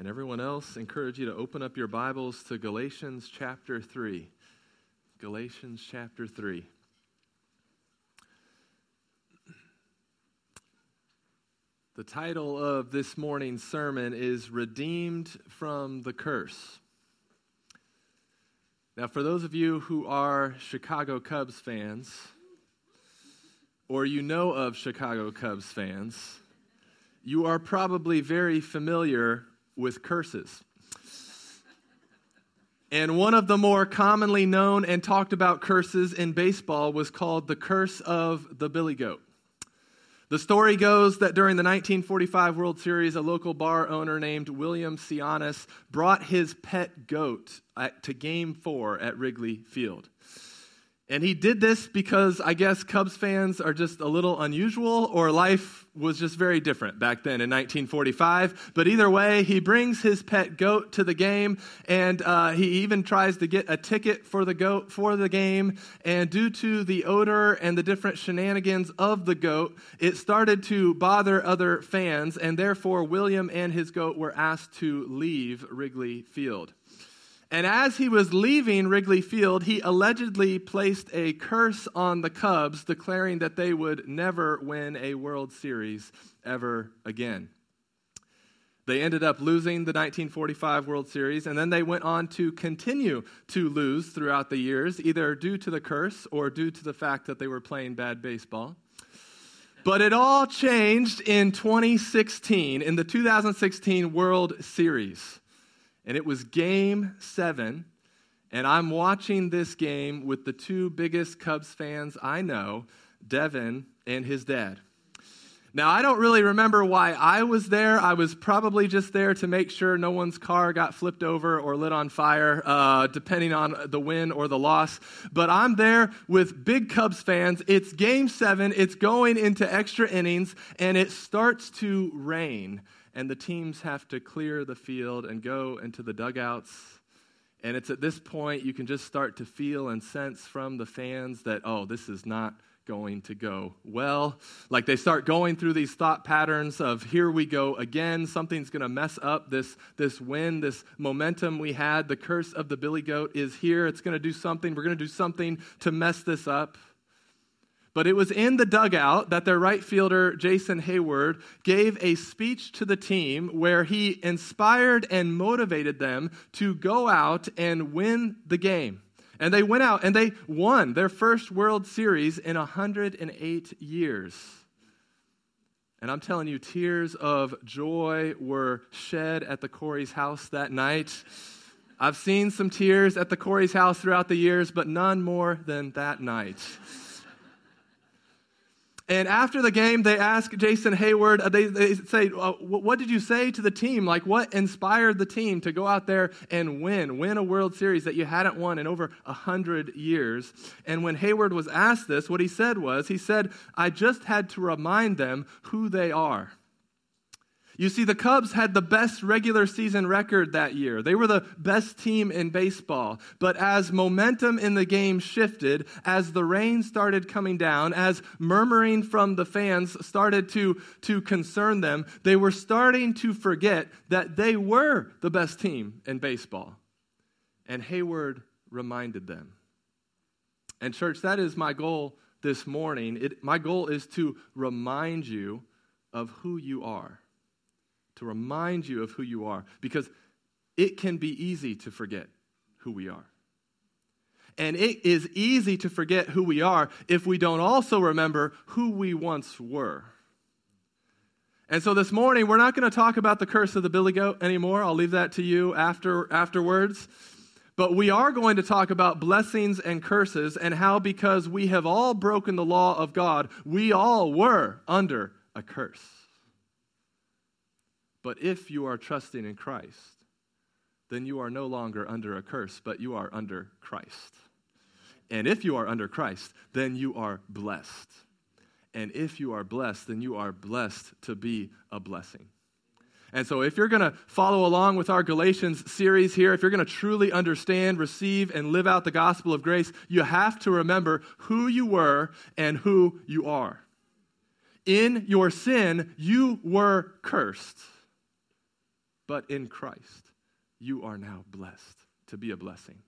and everyone else, encourage you to open up your Bibles to Galatians chapter 3. Galatians chapter 3. The title of this morning's sermon is Redeemed from the Curse. Now, for those of you who are Chicago Cubs fans, or you know of Chicago Cubs fans, you are probably very familiar with curses. And one of the more commonly known and talked about curses in baseball was called the curse of the Billy Goat. The story goes that during the 1945 World Series, a local bar owner named William Sionis brought his pet goat at, to game four at Wrigley Field. And he did this because I guess Cubs fans are just a little unusual, or life was just very different back then in 1945. But either way, he brings his pet goat to the game, and uh, he even tries to get a ticket for the goat for the game. And due to the odor and the different shenanigans of the goat, it started to bother other fans, and therefore William and his goat were asked to leave Wrigley Field. And as he was leaving Wrigley Field, he allegedly placed a curse on the Cubs, declaring that they would never win a World Series ever again. They ended up losing the 1945 World Series, and then they went on to continue to lose throughout the years, either due to the curse or due to the fact that they were playing bad baseball. But it all changed in 2016, in the 2016 World Series and it was game seven. And I'm watching this game with the two biggest Cubs fans I know, Devin and his dad. Now, I don't really remember why I was there. I was probably just there to make sure no one's car got flipped over or lit on fire, uh, depending on the win or the loss. But I'm there with big Cubs fans. It's game seven, it's going into extra innings, and it starts to rain and the teams have to clear the field and go into the dugouts. And it's at this point you can just start to feel and sense from the fans that, oh, this is not going to go well. Like they start going through these thought patterns of here we go again, something's going to mess up this, this win, this momentum we had. The curse of the billy goat is here. It's going to do something. We're going to do something to mess this up. But it was in the dugout that their right fielder, Jason Heyward, gave a speech to the team where he inspired and motivated them to go out and win the game. And they went out and they won their first World Series in 108 years. And I'm telling you, tears of joy were shed at the Corey's house that night. I've seen some tears at the Corey's house throughout the years, but none more than that night. And after the game, they ask Jason Heyward, uh, they, they say, uh, What did you say to the team? Like, what inspired the team to go out there and win, win a World Series that you hadn't won in over 100 years? And when Heyward was asked this, what he said was, He said, I just had to remind them who they are. You see, the Cubs had the best regular season record that year. They were the best team in baseball. But as momentum in the game shifted, as the rain started coming down, as murmuring from the fans started to, to concern them, they were starting to forget that they were the best team in baseball. And Heyward reminded them. And, church, that is my goal this morning. It, my goal is to remind you of who you are to remind you of who you are because it can be easy to forget who we are. And it is easy to forget who we are if we don't also remember who we once were. And so this morning, we're not going to talk about the curse of the billy goat anymore. I'll leave that to you after, afterwards. But we are going to talk about blessings and curses and how, because we have all broken the law of God, we all were under a curse. But if you are trusting in Christ, then you are no longer under a curse, but you are under Christ. And if you are under Christ, then you are blessed. And if you are blessed, then you are blessed to be a blessing. And so, if you're going to follow along with our Galatians series here, if you're going to truly understand, receive, and live out the gospel of grace, you have to remember who you were and who you are. In your sin, you were cursed but in Christ, you are now blessed to be a blessing.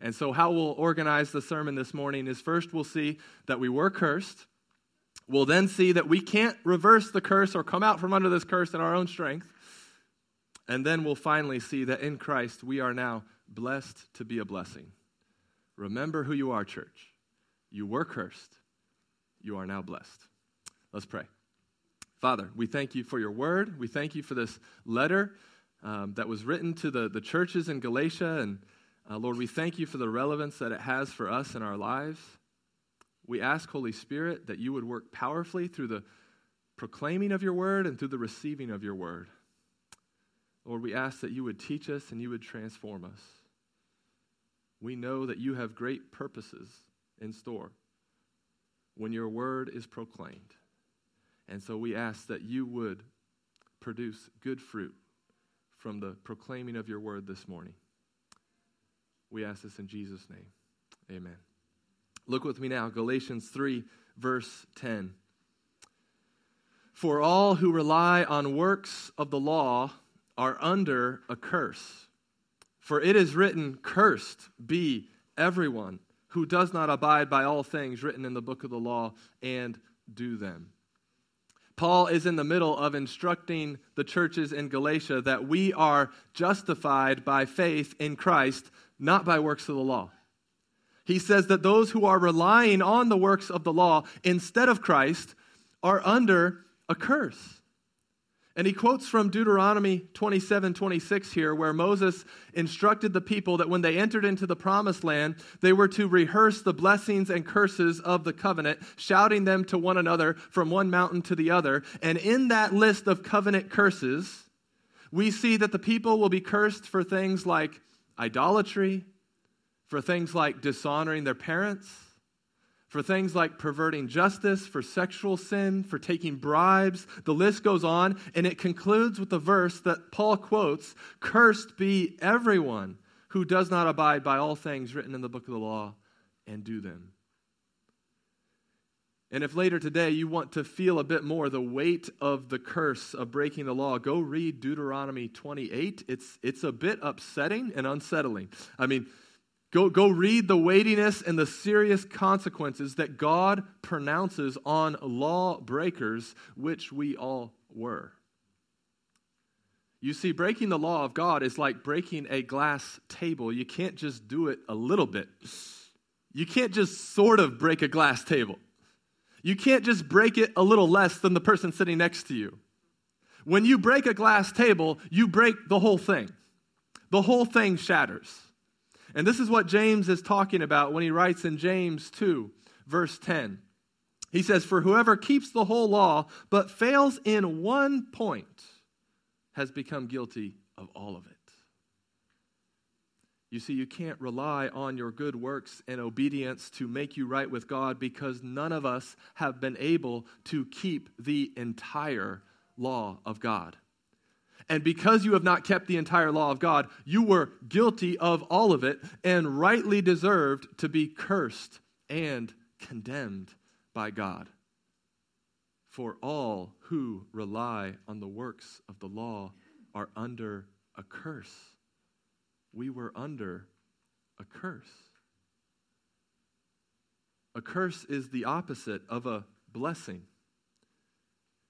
And so, how we'll organize the sermon this morning is first we'll see that we were cursed. We'll then see that we can't reverse the curse or come out from under this curse in our own strength. And then we'll finally see that in Christ we are now blessed to be a blessing. Remember who you are, church. You were cursed, you are now blessed. Let's pray. Father, we thank you for your word. We thank you for this letter um, that was written to the, the churches in Galatia. And uh, Lord, we thank you for the relevance that it has for us in our lives. We ask, Holy Spirit, that you would work powerfully through the proclaiming of your word and through the receiving of your word. Lord, we ask that you would teach us and you would transform us. We know that you have great purposes in store when your word is proclaimed. And so we ask that you would produce good fruit from the proclaiming of your word this morning. We ask this in Jesus' name. Amen. Look with me now, Galatians 3, verse 10. For all who rely on works of the law are under a curse. For it is written, Cursed be everyone who does not abide by all things written in the book of the law and do them. Paul is in the middle of instructing the churches in Galatia that we are justified by faith in Christ, not by works of the law. He says that those who are relying on the works of the law instead of Christ are under a curse. And he quotes from Deuteronomy 27 26 here, where Moses instructed the people that when they entered into the promised land, they were to rehearse the blessings and curses of the covenant, shouting them to one another from one mountain to the other. And in that list of covenant curses, we see that the people will be cursed for things like idolatry, for things like dishonoring their parents, for things like perverting justice, for sexual sin, for taking bribes. The list goes on, and it concludes with the verse that Paul quotes Cursed be everyone who does not abide by all things written in the book of the law and do them. And if later today you want to feel a bit more the weight of the curse of breaking the law, go read Deuteronomy 28. It's, it's a bit upsetting and unsettling. I mean, Go, go read the weightiness and the serious consequences that God pronounces on lawbreakers, which we all were. You see, breaking the law of God is like breaking a glass table. You can't just do it a little bit. You can't just sort of break a glass table. You can't just break it a little less than the person sitting next to you. When you break a glass table, you break the whole thing. The whole thing shatters. And this is what James is talking about when he writes in James 2, verse 10. He says, For whoever keeps the whole law but fails in one point has become guilty of all of it. You see, you can't rely on your good works and obedience to make you right with God because none of us have been able to keep the entire law of God. And because you have not kept the entire law of God, you were guilty of all of it and rightly deserved to be cursed and condemned by God. For all who rely on the works of the law are under a curse. We were under a curse. A curse is the opposite of a blessing.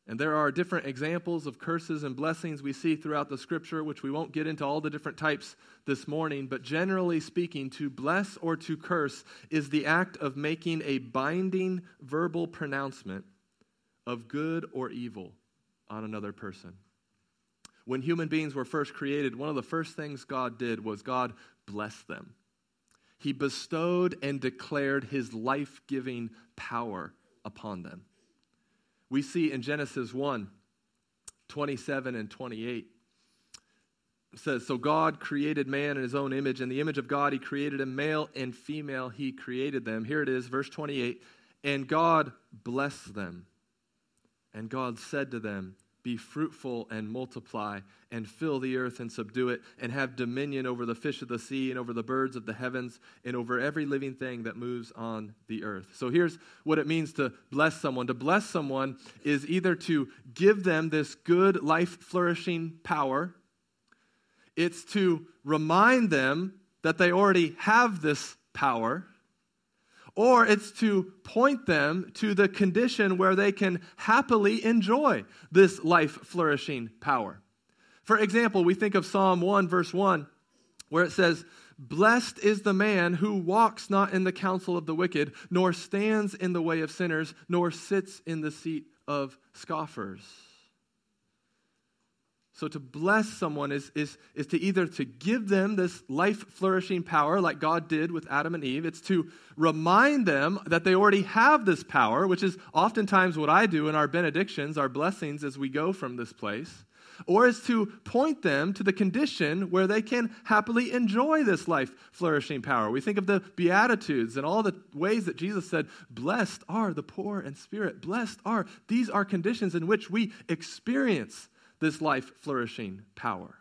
And there are different examples of curses and blessings we see throughout the scripture, which we won't get into all the different types this morning. But generally speaking, to bless or to curse is the act of making a binding verbal pronouncement of good or evil on another person. When human beings were first created, one of the first things God did was God blessed them. He bestowed and declared his life giving power upon them we see in Genesis 1 27 and 28. It says, So God created man in his own image. In the image of God, he created him, male and female, he created them. Here it is, verse 28. And God blessed them. And God said to them, be fruitful and multiply, and fill the earth and subdue it, and have dominion over the fish of the sea, and over the birds of the heavens, and over every living thing that moves on the earth. So here's what it means to bless someone. To bless someone is either to give them this good, life flourishing power, it's to remind them that they already have this power, or it's to point them to the condition where they can happily enjoy this life flourishing power. For example, we think of Psalm 1, verse 1, where it says, Blessed is the man who walks not in the counsel of the wicked, nor stands in the way of sinners, nor sits in the seat of scoffers. So to bless someone is, is, is to either to give them this life flourishing power like God did with Adam and Eve. It's to remind them that they already have this power, which is oftentimes what I do in our benedictions, our blessings as we go from this place or is to point them to the condition where they can happily enjoy this life flourishing power. We think of the Beatitudes and all the ways that Jesus said, Blessed are the poor in spirit. Blessed are, these are conditions in which we experience this life flourishing power.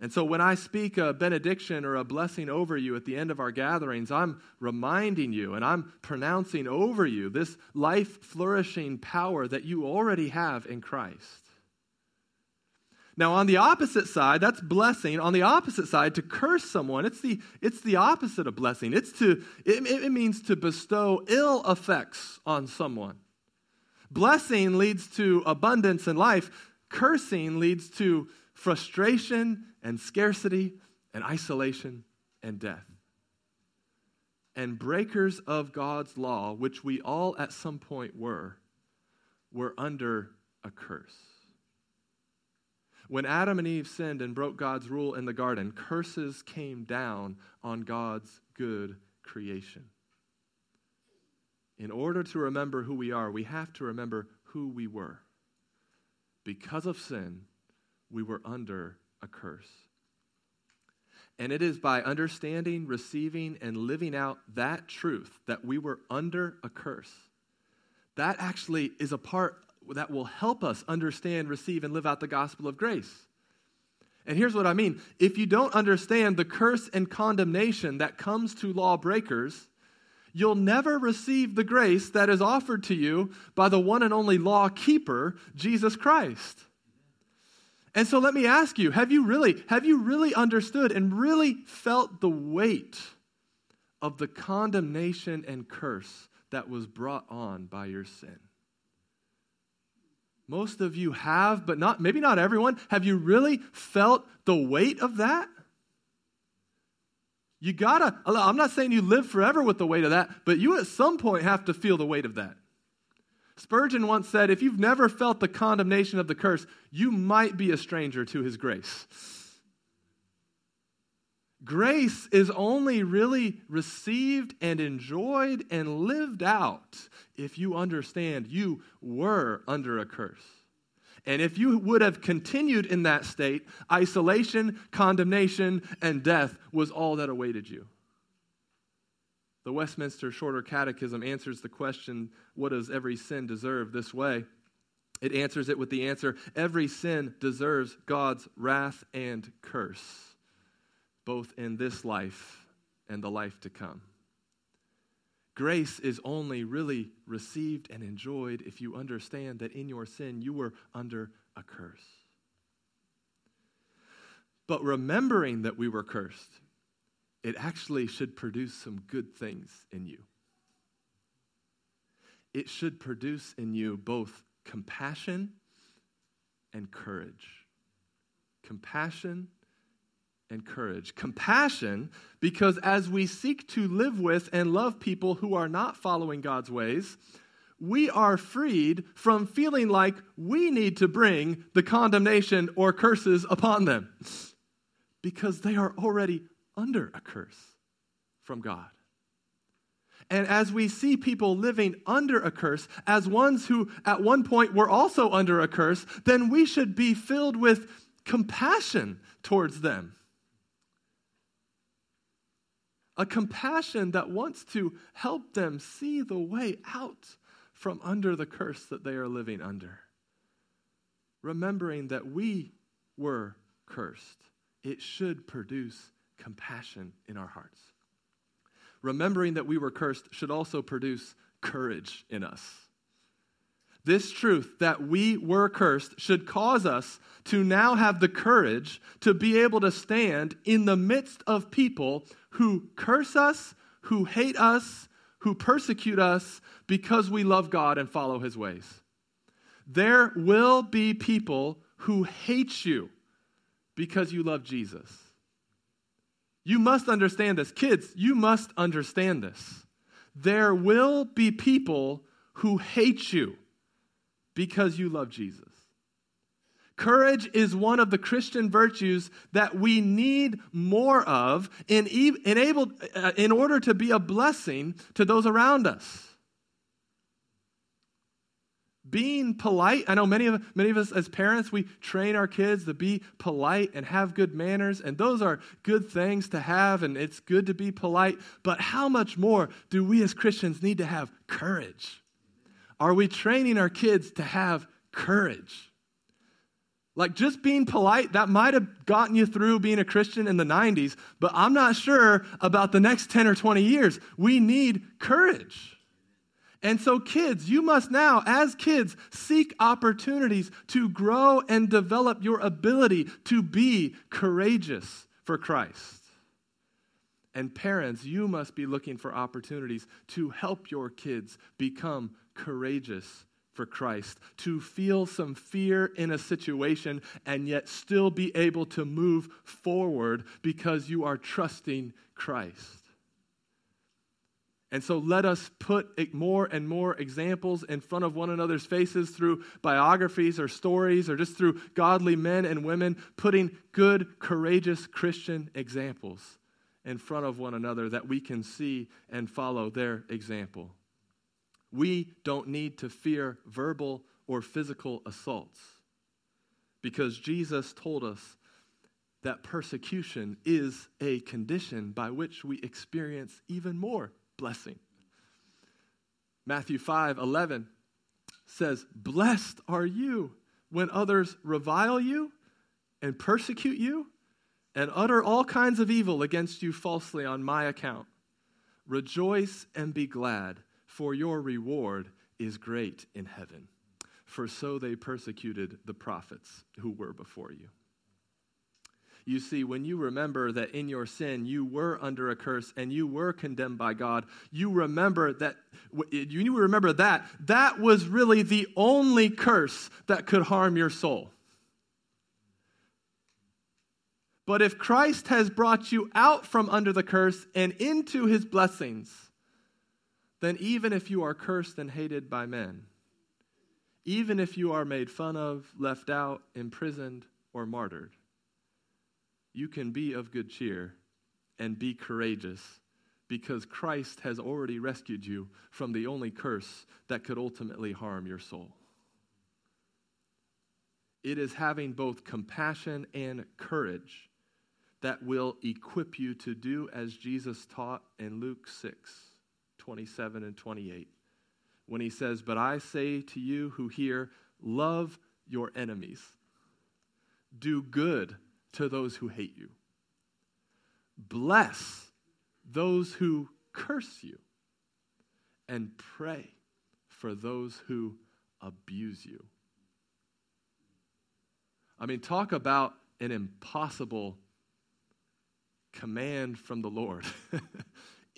And so when I speak a benediction or a blessing over you at the end of our gatherings, I'm reminding you and I'm pronouncing over you this life flourishing power that you already have in Christ. Now, on the opposite side, that's blessing. On the opposite side, to curse someone, it's the, it's the opposite of blessing. It's to, it, it means to bestow ill effects on someone. Blessing leads to abundance in life, cursing leads to frustration and scarcity and isolation and death. And breakers of God's law, which we all at some point were, were under a curse. When Adam and Eve sinned and broke God's rule in the garden, curses came down on God's good creation. In order to remember who we are, we have to remember who we were. Because of sin, we were under a curse. And it is by understanding, receiving, and living out that truth that we were under a curse. That actually is a part that will help us understand, receive, and live out the gospel of grace. And here's what I mean if you don't understand the curse and condemnation that comes to lawbreakers, you'll never receive the grace that is offered to you by the one and only law keeper, Jesus Christ. And so let me ask you, have you really have you really understood and really felt the weight of the condemnation and curse that was brought on by your sin? Most of you have, but not maybe not everyone. Have you really felt the weight of that? You gotta, I'm not saying you live forever with the weight of that, but you at some point have to feel the weight of that. Spurgeon once said, if you've never felt the condemnation of the curse, you might be a stranger to his grace. Grace is only really received and enjoyed and lived out if you understand you were under a curse. And if you would have continued in that state, isolation, condemnation, and death was all that awaited you. The Westminster Shorter Catechism answers the question, What does every sin deserve? this way. It answers it with the answer Every sin deserves God's wrath and curse both in this life and the life to come. Grace is only really received and enjoyed if you understand that in your sin you were under a curse. But remembering that we were cursed, it actually should produce some good things in you. It should produce in you both compassion and courage. Compassion and courage. Compassion, because as we seek to live with and love people who are not following God's ways, we are freed from feeling like we need to bring the condemnation or curses upon them because they are already under a curse from God. And as we see people living under a curse, as ones who at one point were also under a curse, then we should be filled with compassion towards them a compassion that wants to help them see the way out from under the curse that they are living under. Remembering that we were cursed, it should produce compassion in our hearts. Remembering that we were cursed should also produce courage in us. This truth that we were cursed should cause us to now have the courage to be able to stand in the midst of people who curse us, who hate us, who persecute us because we love God and follow his ways. There will be people who hate you because you love Jesus. You must understand this. Kids, you must understand this. There will be people who hate you because you love Jesus. Courage is one of the Christian virtues that we need more of in, enabled, uh, in order to be a blessing to those around us. Being polite, I know many of, many of us as parents, we train our kids to be polite and have good manners, and those are good things to have, and it's good to be polite. But how much more do we as Christians need to have courage? Are we training our kids to have courage? Like just being polite, that might have gotten you through being a Christian in the 90s, but I'm not sure about the next 10 or 20 years. We need courage. And so, kids, you must now, as kids, seek opportunities to grow and develop your ability to be courageous for Christ. And parents, you must be looking for opportunities to help your kids become courageous for Christ, to feel some fear in a situation and yet still be able to move forward because you are trusting Christ. And so let us put more and more examples in front of one another's faces through biographies or stories or just through godly men and women, putting good, courageous Christian examples in front of one another that we can see and follow their example. We don't need to fear verbal or physical assaults because Jesus told us that persecution is a condition by which we experience even more blessing. Matthew 5 11 says, Blessed are you when others revile you and persecute you and utter all kinds of evil against you falsely on my account. Rejoice and be glad for your reward is great in heaven. For so they persecuted the prophets who were before you. You see, when you remember that in your sin you were under a curse and you were condemned by God, you remember that you remember that that was really the only curse that could harm your soul. But if Christ has brought you out from under the curse and into his blessings, then even if you are cursed and hated by men, even if you are made fun of, left out, imprisoned, or martyred, you can be of good cheer and be courageous because Christ has already rescued you from the only curse that could ultimately harm your soul. It is having both compassion and courage that will equip you to do as Jesus taught in Luke 6 27 and 28 when he says, But I say to you who hear, love your enemies, do good to those who hate you, bless those who curse you, and pray for those who abuse you. I mean, talk about an impossible command from the Lord.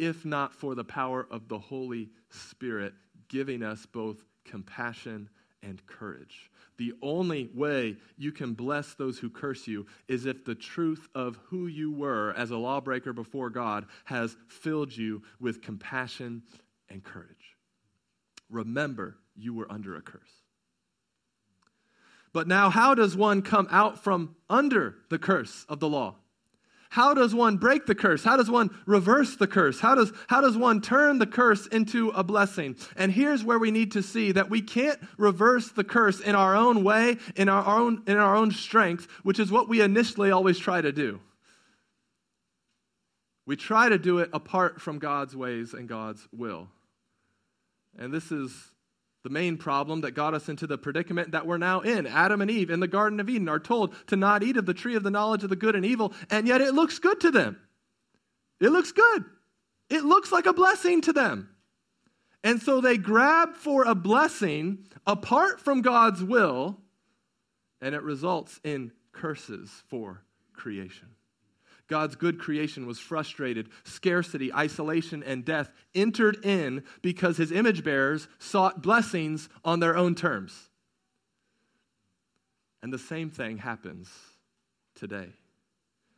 if not for the power of the Holy Spirit giving us both compassion and courage. The only way you can bless those who curse you is if the truth of who you were as a lawbreaker before God has filled you with compassion and courage. Remember, you were under a curse. But now, how does one come out from under the curse of the law? How does one break the curse? How does one reverse the curse? How does, how does one turn the curse into a blessing? And here's where we need to see that we can't reverse the curse in our own way, in our own, in our own strength, which is what we initially always try to do. We try to do it apart from God's ways and God's will. And this is the main problem that got us into the predicament that we're now in. Adam and Eve in the Garden of Eden are told to not eat of the tree of the knowledge of the good and evil, and yet it looks good to them. It looks good. It looks like a blessing to them. And so they grab for a blessing apart from God's will, and it results in curses for creation. God's good creation was frustrated. Scarcity, isolation, and death entered in because his image bearers sought blessings on their own terms. And the same thing happens today.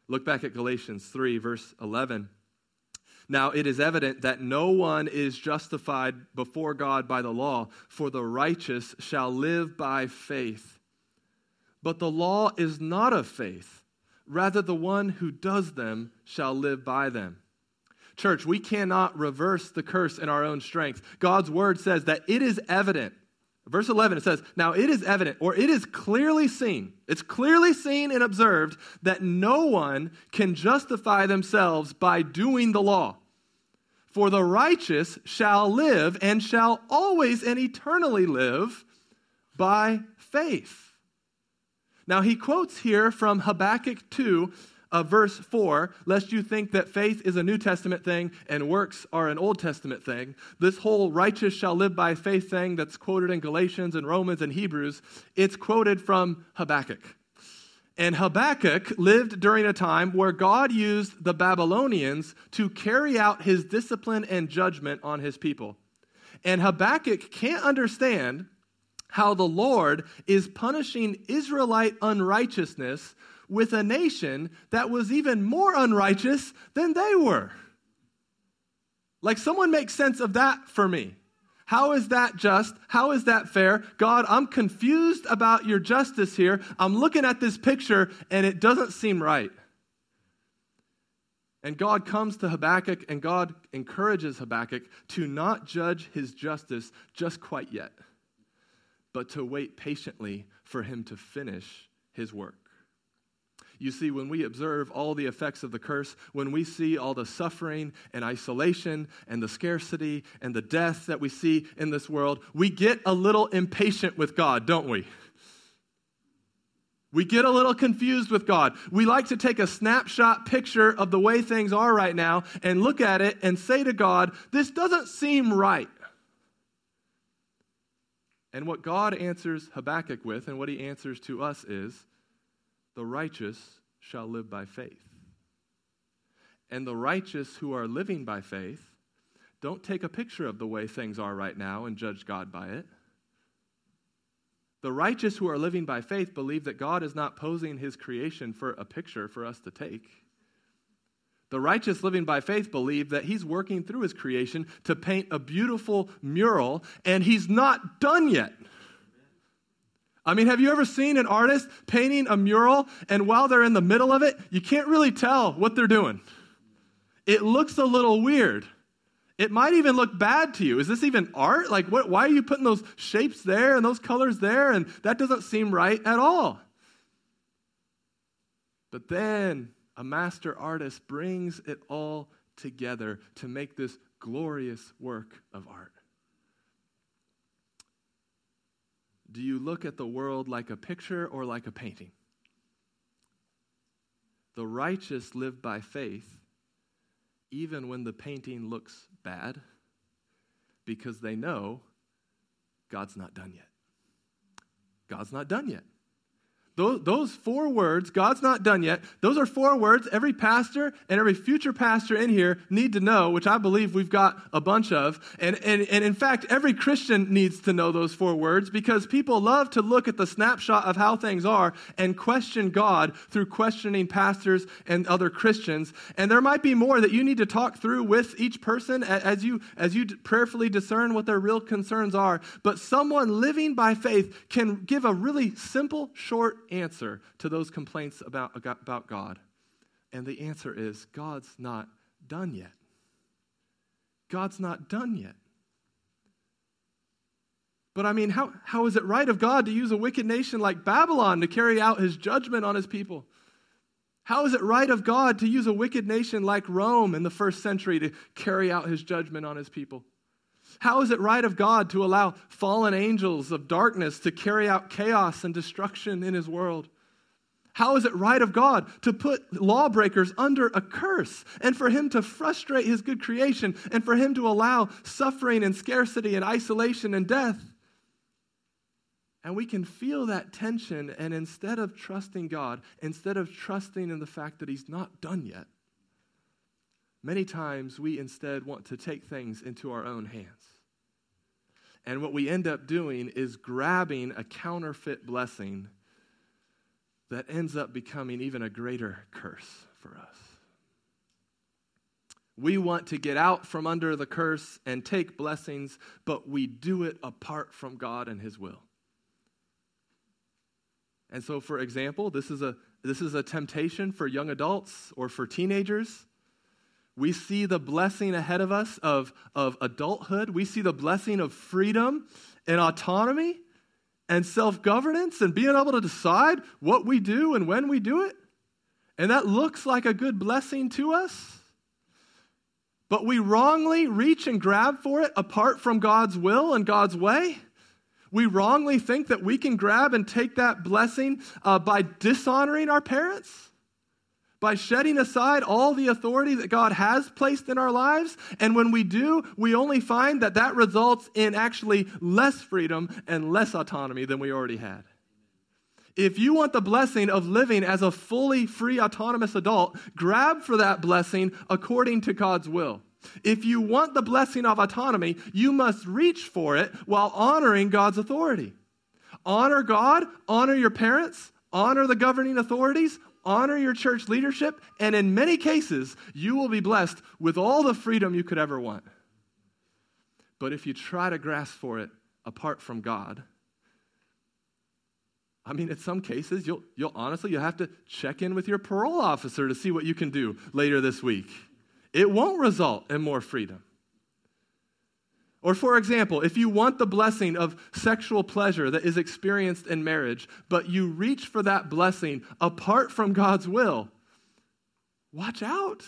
Look back at Galatians 3, verse 11. Now it is evident that no one is justified before God by the law, for the righteous shall live by faith. But the law is not of faith. Rather, the one who does them shall live by them. Church, we cannot reverse the curse in our own strength. God's word says that it is evident. Verse 11, it says, Now it is evident, or it is clearly seen, it's clearly seen and observed that no one can justify themselves by doing the law. For the righteous shall live and shall always and eternally live by faith. Now, he quotes here from Habakkuk 2, uh, verse 4, lest you think that faith is a New Testament thing and works are an Old Testament thing. This whole righteous shall live by faith thing that's quoted in Galatians and Romans and Hebrews, it's quoted from Habakkuk. And Habakkuk lived during a time where God used the Babylonians to carry out his discipline and judgment on his people. And Habakkuk can't understand how the Lord is punishing Israelite unrighteousness with a nation that was even more unrighteous than they were. Like, someone make sense of that for me. How is that just? How is that fair? God, I'm confused about your justice here. I'm looking at this picture and it doesn't seem right. And God comes to Habakkuk and God encourages Habakkuk to not judge his justice just quite yet but to wait patiently for him to finish his work. You see, when we observe all the effects of the curse, when we see all the suffering and isolation and the scarcity and the death that we see in this world, we get a little impatient with God, don't we? We get a little confused with God. We like to take a snapshot picture of the way things are right now and look at it and say to God, This doesn't seem right. And what God answers Habakkuk with, and what he answers to us is, the righteous shall live by faith. And the righteous who are living by faith don't take a picture of the way things are right now and judge God by it. The righteous who are living by faith believe that God is not posing his creation for a picture for us to take. The righteous living by faith believe that he's working through his creation to paint a beautiful mural, and he's not done yet. I mean, have you ever seen an artist painting a mural, and while they're in the middle of it, you can't really tell what they're doing? It looks a little weird. It might even look bad to you. Is this even art? Like, what, why are you putting those shapes there and those colors there? And that doesn't seem right at all. But then a master artist brings it all together to make this glorious work of art. Do you look at the world like a picture or like a painting? The righteous live by faith even when the painting looks bad because they know God's not done yet. God's not done yet. Those, those four words, God's not done yet, those are four words every pastor and every future pastor in here need to know, which I believe we've got a bunch of. And, and, and in fact, every Christian needs to know those four words because people love to look at the snapshot of how things are and question God through questioning pastors and other Christians. And there might be more that you need to talk through with each person as you, as you prayerfully discern what their real concerns are. But someone living by faith can give a really simple, short answer to those complaints about, about God? And the answer is God's not done yet. God's not done yet. But I mean, how, how is it right of God to use a wicked nation like Babylon to carry out his judgment on his people? How is it right of God to use a wicked nation like Rome in the first century to carry out his judgment on his people? How is it right of God to allow fallen angels of darkness to carry out chaos and destruction in his world? How is it right of God to put lawbreakers under a curse and for him to frustrate his good creation and for him to allow suffering and scarcity and isolation and death? And we can feel that tension, and instead of trusting God, instead of trusting in the fact that He's not done yet, many times we instead want to take things into our own hands. And what we end up doing is grabbing a counterfeit blessing that ends up becoming even a greater curse for us. We want to get out from under the curse and take blessings, but we do it apart from God and His will. And so, for example, this is a, this is a temptation for young adults or for teenagers. We see the blessing ahead of us of, of adulthood. We see the blessing of freedom and autonomy and self governance and being able to decide what we do and when we do it. And that looks like a good blessing to us. But we wrongly reach and grab for it apart from God's will and God's way. We wrongly think that we can grab and take that blessing uh, by dishonoring our parents, by shedding aside all the authority that God has placed in our lives. And when we do, we only find that that results in actually less freedom and less autonomy than we already had. If you want the blessing of living as a fully free, autonomous adult, grab for that blessing according to God's will. If you want the blessing of autonomy, you must reach for it while honoring God's authority. Honor God, honor your parents, honor the governing authorities, honor your church leadership, and in many cases, you will be blessed with all the freedom you could ever want. But if you try to grasp for it apart from God, I mean, in some cases, you'll, you'll honestly, you'll have to check in with your parole officer to see what you can do later this week it won't result in more freedom. Or, for example, if you want the blessing of sexual pleasure that is experienced in marriage, but you reach for that blessing apart from God's will, watch out.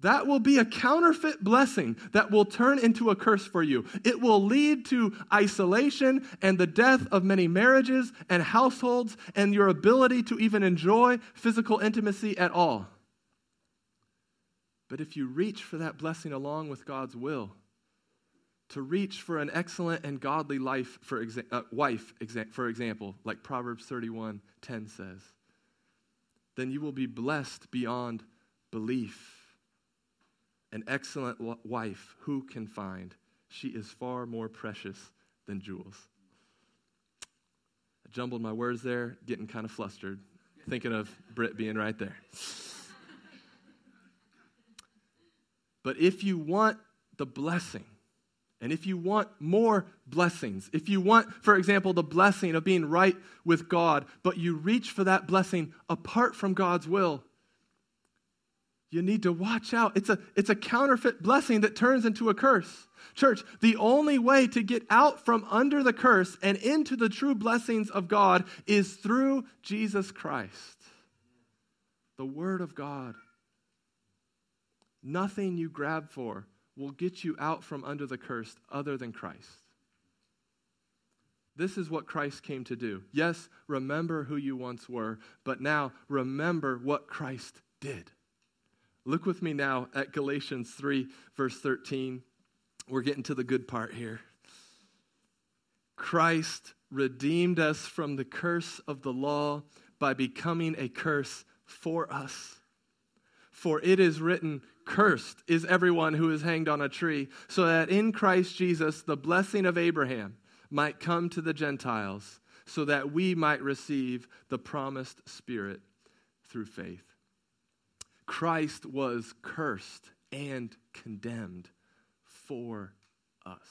That will be a counterfeit blessing that will turn into a curse for you. It will lead to isolation and the death of many marriages and households and your ability to even enjoy physical intimacy at all. But if you reach for that blessing along with God's will, to reach for an excellent and godly life for exa- uh, wife, exa- for example, like Proverbs 31 10 says, then you will be blessed beyond belief. An excellent wife, who can find? She is far more precious than jewels. I jumbled my words there, getting kind of flustered, thinking of Britt being right there. But if you want the blessing, and if you want more blessings, if you want, for example, the blessing of being right with God, but you reach for that blessing apart from God's will, you need to watch out. It's a, it's a counterfeit blessing that turns into a curse. Church, the only way to get out from under the curse and into the true blessings of God is through Jesus Christ, the Word of God. Nothing you grab for will get you out from under the curse other than Christ. This is what Christ came to do. Yes, remember who you once were, but now remember what Christ did. Look with me now at Galatians 3, verse 13. We're getting to the good part here. Christ redeemed us from the curse of the law by becoming a curse for us. For it is written, Cursed is everyone who is hanged on a tree, so that in Christ Jesus the blessing of Abraham might come to the Gentiles, so that we might receive the promised Spirit through faith. Christ was cursed and condemned for us.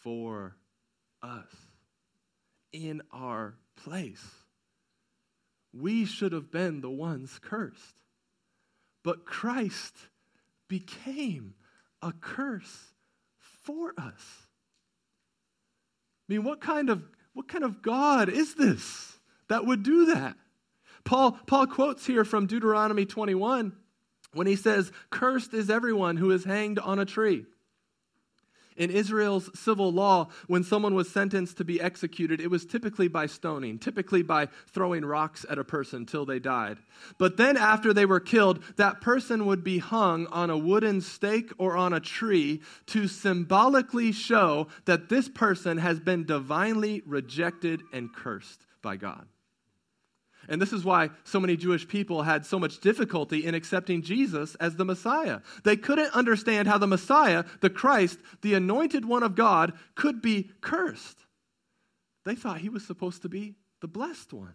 For us. In our place. We should have been the ones cursed. But Christ became a curse for us. I mean, what kind of, what kind of God is this that would do that? Paul, Paul quotes here from Deuteronomy 21 when he says, Cursed is everyone who is hanged on a tree. In Israel's civil law, when someone was sentenced to be executed, it was typically by stoning, typically by throwing rocks at a person till they died. But then, after they were killed, that person would be hung on a wooden stake or on a tree to symbolically show that this person has been divinely rejected and cursed by God. And this is why so many Jewish people had so much difficulty in accepting Jesus as the Messiah. They couldn't understand how the Messiah, the Christ, the anointed one of God, could be cursed. They thought he was supposed to be the blessed one.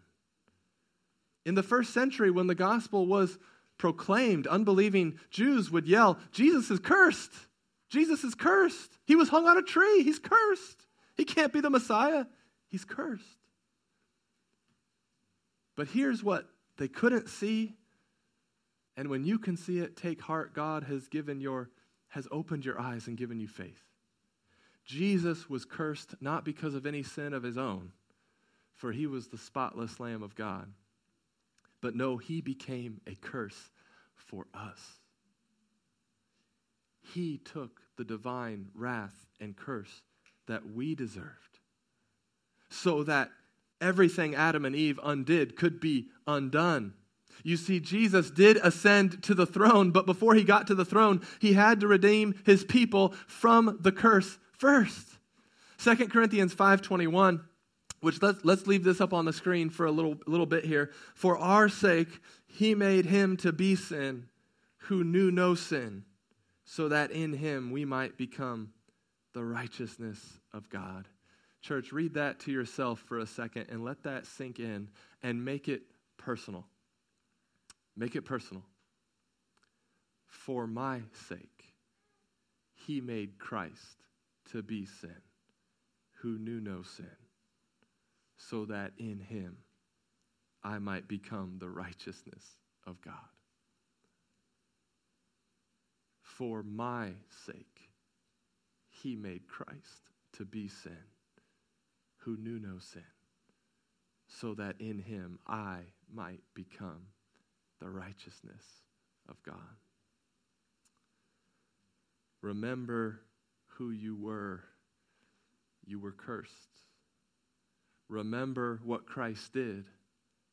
In the first century, when the gospel was proclaimed, unbelieving Jews would yell, Jesus is cursed. Jesus is cursed. He was hung on a tree. He's cursed. He can't be the Messiah. He's cursed. But here's what they couldn't see. And when you can see it, take heart. God has given your has opened your eyes and given you faith. Jesus was cursed not because of any sin of his own, for he was the spotless Lamb of God. But no, he became a curse for us. He took the divine wrath and curse that we deserved so that everything Adam and Eve undid could be undone. You see, Jesus did ascend to the throne, but before he got to the throne, he had to redeem his people from the curse first. 2 Corinthians 5.21, which let's, let's leave this up on the screen for a little, little bit here. For our sake, he made him to be sin who knew no sin, so that in him we might become the righteousness of God. Church, read that to yourself for a second and let that sink in and make it personal. Make it personal. For my sake, he made Christ to be sin, who knew no sin, so that in him I might become the righteousness of God. For my sake, he made Christ to be sin who knew no sin, so that in him I might become the righteousness of God. Remember who you were. You were cursed. Remember what Christ did.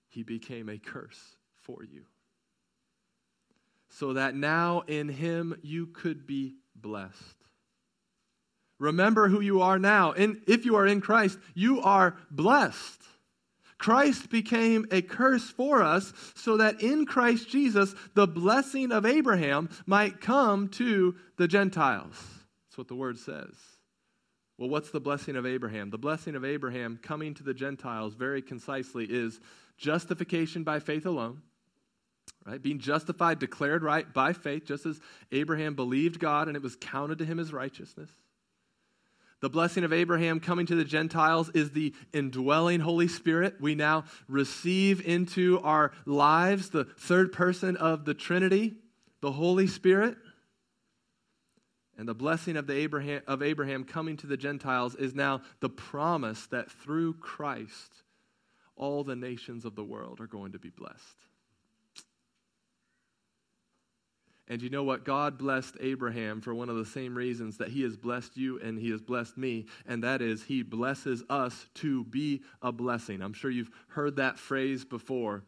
He became a curse for you. So that now in him you could be blessed. Remember who you are now. And if you are in Christ, you are blessed. Christ became a curse for us so that in Christ Jesus, the blessing of Abraham might come to the Gentiles. That's what the word says. Well, what's the blessing of Abraham? The blessing of Abraham coming to the Gentiles very concisely is justification by faith alone. Right? Being justified, declared right by faith, just as Abraham believed God and it was counted to him as righteousness. The blessing of Abraham coming to the Gentiles is the indwelling Holy Spirit. We now receive into our lives the third person of the Trinity, the Holy Spirit. And the blessing of, the Abraham, of Abraham coming to the Gentiles is now the promise that through Christ, all the nations of the world are going to be blessed. And you know what? God blessed Abraham for one of the same reasons that he has blessed you and he has blessed me, and that is he blesses us to be a blessing. I'm sure you've heard that phrase before,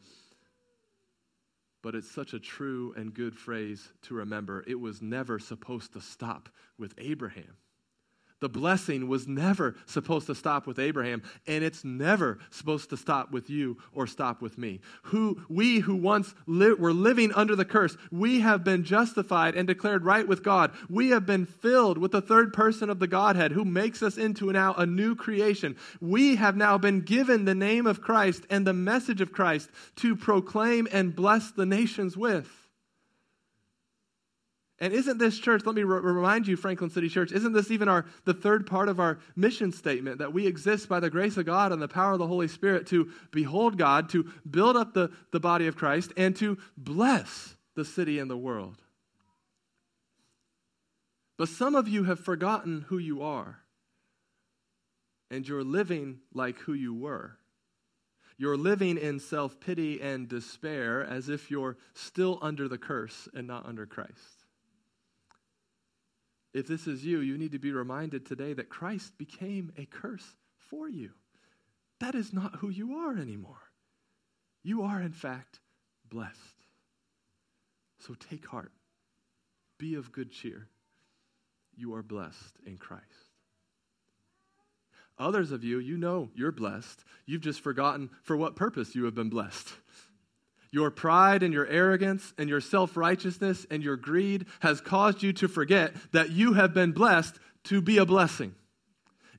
but it's such a true and good phrase to remember. It was never supposed to stop with Abraham. The blessing was never supposed to stop with Abraham, and it's never supposed to stop with you or stop with me. Who we who once li- were living under the curse, we have been justified and declared right with God. We have been filled with the third person of the Godhead who makes us into now a new creation. We have now been given the name of Christ and the message of Christ to proclaim and bless the nations with. And isn't this church, let me re- remind you, Franklin City Church, isn't this even our the third part of our mission statement that we exist by the grace of God and the power of the Holy Spirit to behold God, to build up the, the body of Christ, and to bless the city and the world? But some of you have forgotten who you are, and you're living like who you were. You're living in self pity and despair as if you're still under the curse and not under Christ. If this is you, you need to be reminded today that Christ became a curse for you. That is not who you are anymore. You are, in fact, blessed. So take heart. Be of good cheer. You are blessed in Christ. Others of you, you know you're blessed. You've just forgotten for what purpose you have been blessed. Your pride and your arrogance and your self righteousness and your greed has caused you to forget that you have been blessed to be a blessing.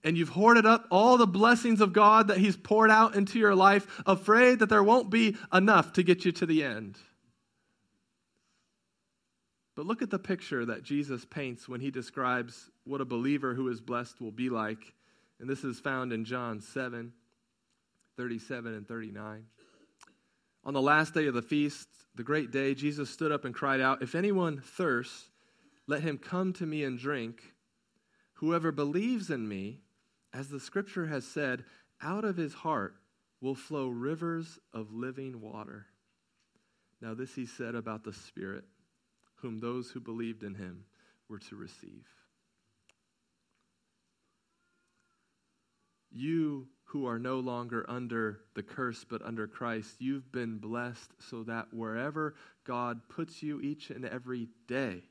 And you've hoarded up all the blessings of God that He's poured out into your life, afraid that there won't be enough to get you to the end. But look at the picture that Jesus paints when He describes what a believer who is blessed will be like. And this is found in John 7 37 and 39. On the last day of the feast, the great day, Jesus stood up and cried out, If anyone thirsts, let him come to me and drink. Whoever believes in me, as the scripture has said, out of his heart will flow rivers of living water. Now, this he said about the Spirit, whom those who believed in him were to receive. You who are no longer under the curse but under Christ, you've been blessed so that wherever God puts you each and every day,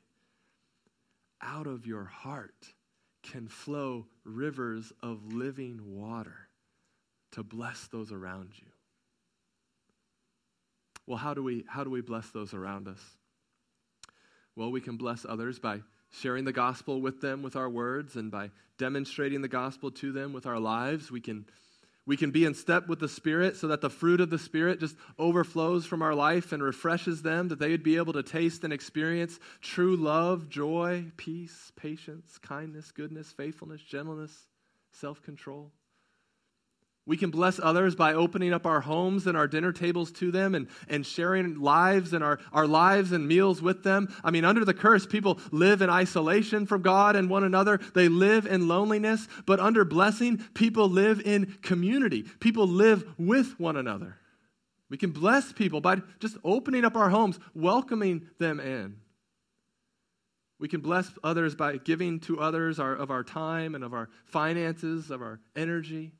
out of your heart can flow rivers of living water to bless those around you. Well, how do we how do we bless those around us? Well, we can bless others by sharing the gospel with them with our words and by demonstrating the gospel to them with our lives. We can we can be in step with the Spirit so that the fruit of the Spirit just overflows from our life and refreshes them, that they would be able to taste and experience true love, joy, peace, patience, kindness, goodness, faithfulness, gentleness, self control. We can bless others by opening up our homes and our dinner tables to them and, and sharing lives and our, our lives and meals with them. I mean, under the curse, people live in isolation from God and one another. They live in loneliness. But under blessing, people live in community. People live with one another. We can bless people by just opening up our homes, welcoming them in. We can bless others by giving to others our, of our time and of our finances, of our energy.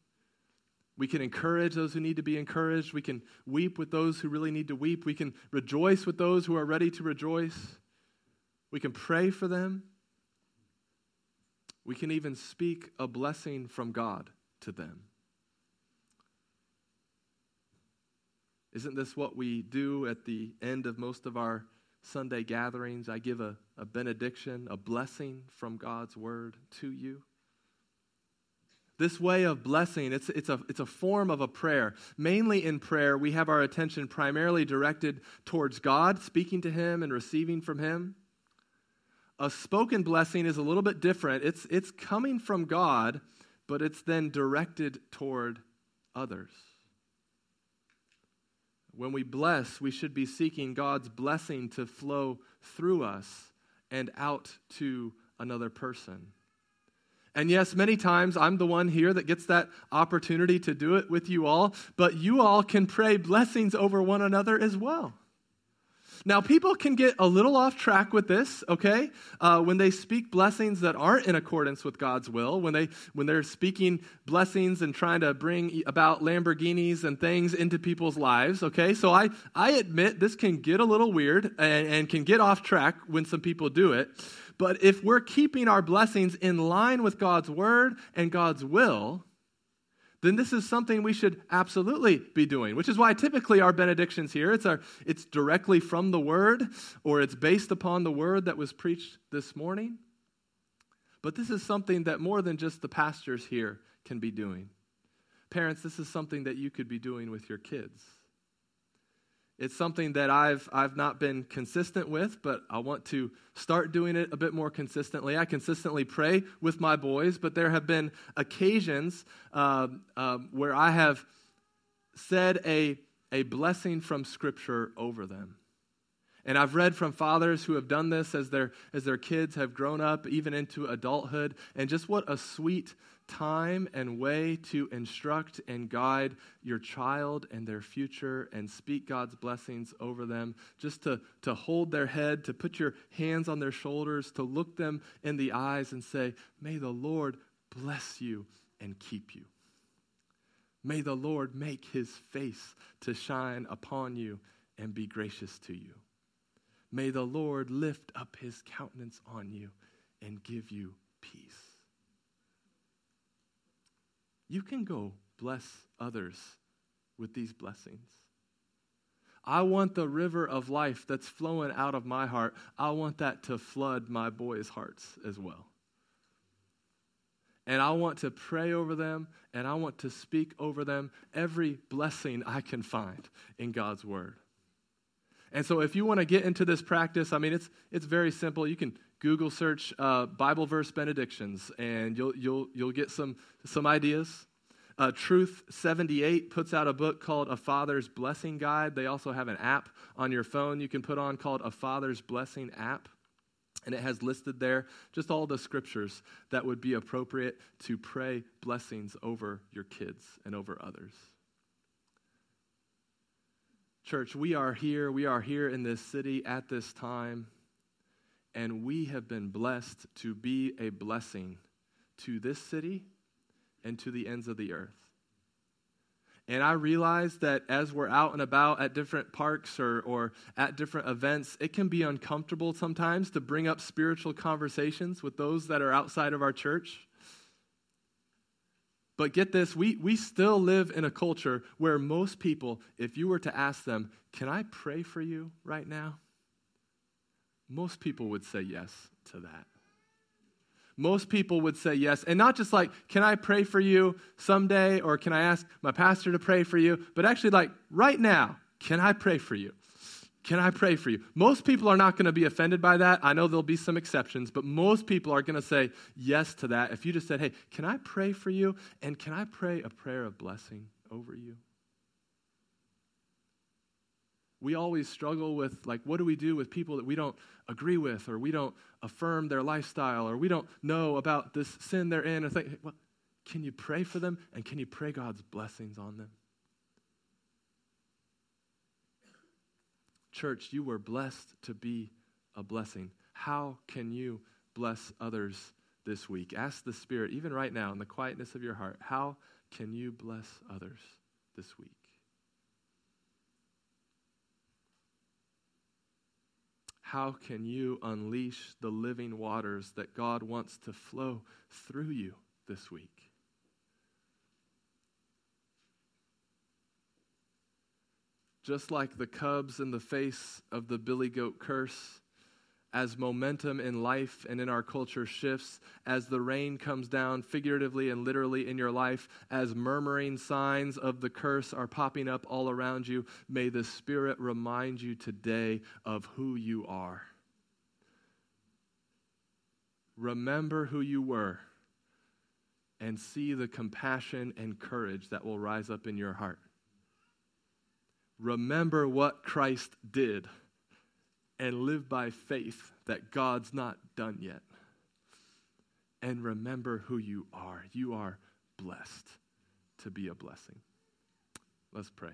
We can encourage those who need to be encouraged. We can weep with those who really need to weep. We can rejoice with those who are ready to rejoice. We can pray for them. We can even speak a blessing from God to them. Isn't this what we do at the end of most of our Sunday gatherings? I give a, a benediction, a blessing from God's word to you. This way of blessing, it's, it's, a, it's a form of a prayer. Mainly in prayer, we have our attention primarily directed towards God, speaking to Him and receiving from Him. A spoken blessing is a little bit different. It's, it's coming from God, but it's then directed toward others. When we bless, we should be seeking God's blessing to flow through us and out to another person. And yes, many times I'm the one here that gets that opportunity to do it with you all, but you all can pray blessings over one another as well. Now, people can get a little off track with this, okay? Uh, when they speak blessings that aren't in accordance with God's will, when, they, when they're speaking blessings and trying to bring about Lamborghinis and things into people's lives, okay? So I, I admit this can get a little weird and, and can get off track when some people do it. But if we're keeping our blessings in line with God's word and God's will, then this is something we should absolutely be doing, which is why typically our benedictions here, it's, our, it's directly from the word or it's based upon the word that was preached this morning. But this is something that more than just the pastors here can be doing. Parents, this is something that you could be doing with your kids. It's something that I've, I've not been consistent with, but I want to start doing it a bit more consistently. I consistently pray with my boys, but there have been occasions uh, uh, where I have said a, a blessing from Scripture over them. And I've read from fathers who have done this as their, as their kids have grown up, even into adulthood, and just what a sweet time and way to instruct and guide your child and their future and speak God's blessings over them, just to, to hold their head, to put your hands on their shoulders, to look them in the eyes and say, May the Lord bless you and keep you. May the Lord make his face to shine upon you and be gracious to you. May the Lord lift up his countenance on you and give you peace. You can go bless others with these blessings. I want the river of life that's flowing out of my heart, I want that to flood my boys' hearts as well. And I want to pray over them and I want to speak over them every blessing I can find in God's word. And so if you want to get into this practice, I mean, it's, it's very simple. You can Google search uh, Bible verse benedictions and you'll, you'll, you'll get some, some ideas. Uh, Truth 78 puts out a book called A Father's Blessing Guide. They also have an app on your phone you can put on called A Father's Blessing app. And it has listed there just all the scriptures that would be appropriate to pray blessings over your kids and over others. Church, we are here. We are here in this city at this time, and we have been blessed to be a blessing to this city and to the ends of the earth. And I realize that as we're out and about at different parks or, or at different events, it can be uncomfortable sometimes to bring up spiritual conversations with those that are outside of our church. But get this, we, we still live in a culture where most people, if you were to ask them, Can I pray for you right now? Most people would say yes to that. Most people would say yes. And not just like, Can I pray for you someday? Or can I ask my pastor to pray for you? But actually, like, right now, can I pray for you? Can I pray for you? Most people are not going to be offended by that. I know there'll be some exceptions, but most people are going to say yes to that. If you just said, hey, can I pray for you? And can I pray a prayer of blessing over you? We always struggle with, like, what do we do with people that we don't agree with, or we don't affirm their lifestyle, or we don't know about this sin they're in? And think, well, can you pray for them? And can you pray God's blessings on them? Church, you were blessed to be a blessing. How can you bless others this week? Ask the Spirit, even right now, in the quietness of your heart, how can you bless others this week? How can you unleash the living waters that God wants to flow through you this week? just like the cubs in the face of the billy goat curse, as momentum in life and in our culture shifts, as the rain comes down figuratively and literally in your life, as murmuring signs of the curse are popping up all around you, may the Spirit remind you today of who you are. Remember who you were and see the compassion and courage that will rise up in your heart remember what Christ did and live by faith that God's not done yet. And remember who you are. You are blessed to be a blessing. Let's pray.